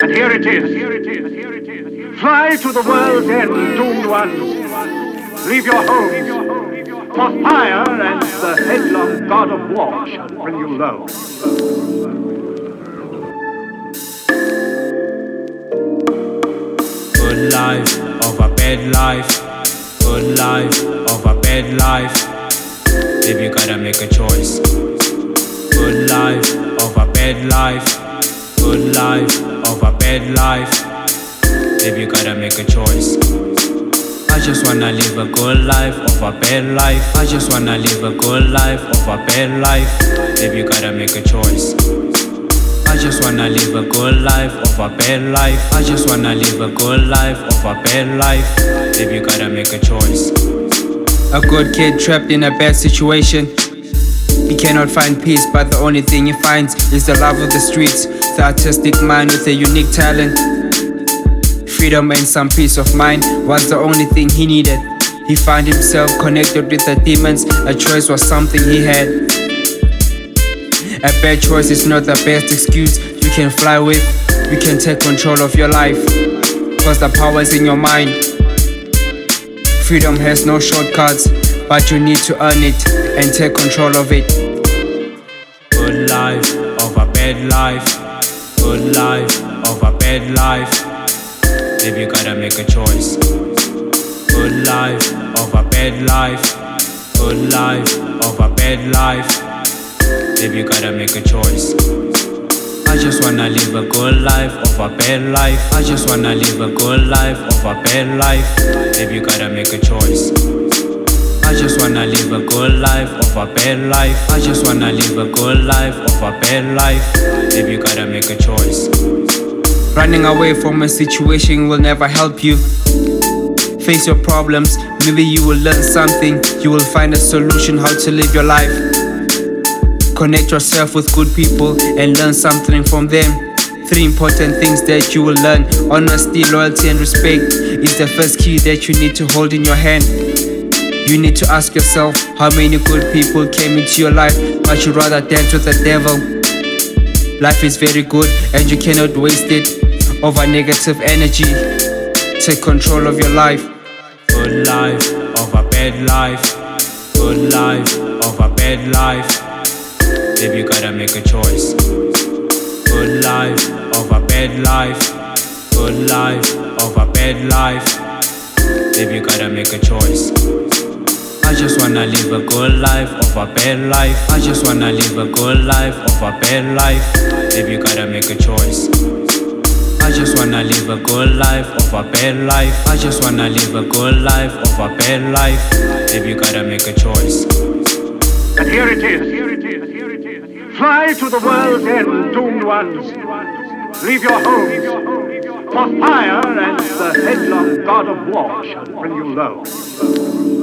And here it is. Here it is. Here it is. Fly to the world's end, doomed ones. Leave your homes. For fire and the headlong god of war shall bring you low. Good life over bad life. Good life over bad life. Baby, you gotta make a choice. Good life over bad life. Good life over bad life. Baby, you gotta make a choice. I just wanna live a good life of a bad life. I just wanna live a good life of a bad life. Baby, you gotta make a choice. I just wanna live a good life of a bad life. I just wanna live a good life of a bad life. Baby, you gotta make a choice. A good kid trapped in a bad situation. He cannot find peace, but the only thing he finds is the love of the streets. Artistic mind with a unique talent. Freedom and some peace of mind was the only thing he needed. He found himself connected with the demons. A choice was something he had. A bad choice is not the best excuse you can fly with. You can take control of your life. Cause the power is in your mind. Freedom has no shortcuts, but you need to earn it and take control of it. Good life over bad life. Good life over bad life. Baby, you gotta make a choice. Good life over bad life. Good life over bad life. Baby, you gotta make a choice. I just wanna live a good life over bad life. I just wanna live a good life over bad life. Baby, you gotta make a choice. I just wanna live a good life over bad life. I just wanna live a good life over bad life. Baby, you gotta make a choice. Running away from a situation will never help you. Face your problems, maybe you will learn something. You will find a solution how to live your life. Connect yourself with good people and learn something from them. Three important things that you will learn honesty, loyalty, and respect is the first key that you need to hold in your hand. You need to ask yourself how many good people came into your life, but you rather dance with the devil. Life is very good and you cannot waste it over negative energy. Take control of your life. Good life over bad life. Good life over bad life. Baby, you gotta make a choice. Good life over bad life. Good life over bad life. Baby, you gotta make a choice. I just wanna live a good life over a bad life. I just wanna live a good life over a bad life. Baby, you gotta make a choice. I just wanna live a good life over a bad life. I just wanna live a good life over a bad life. Baby, you gotta make a choice. And. Here it is. Fly to the world's end, doomed ones. Leave your homes. For fire and the headlong god of war shall bring you low.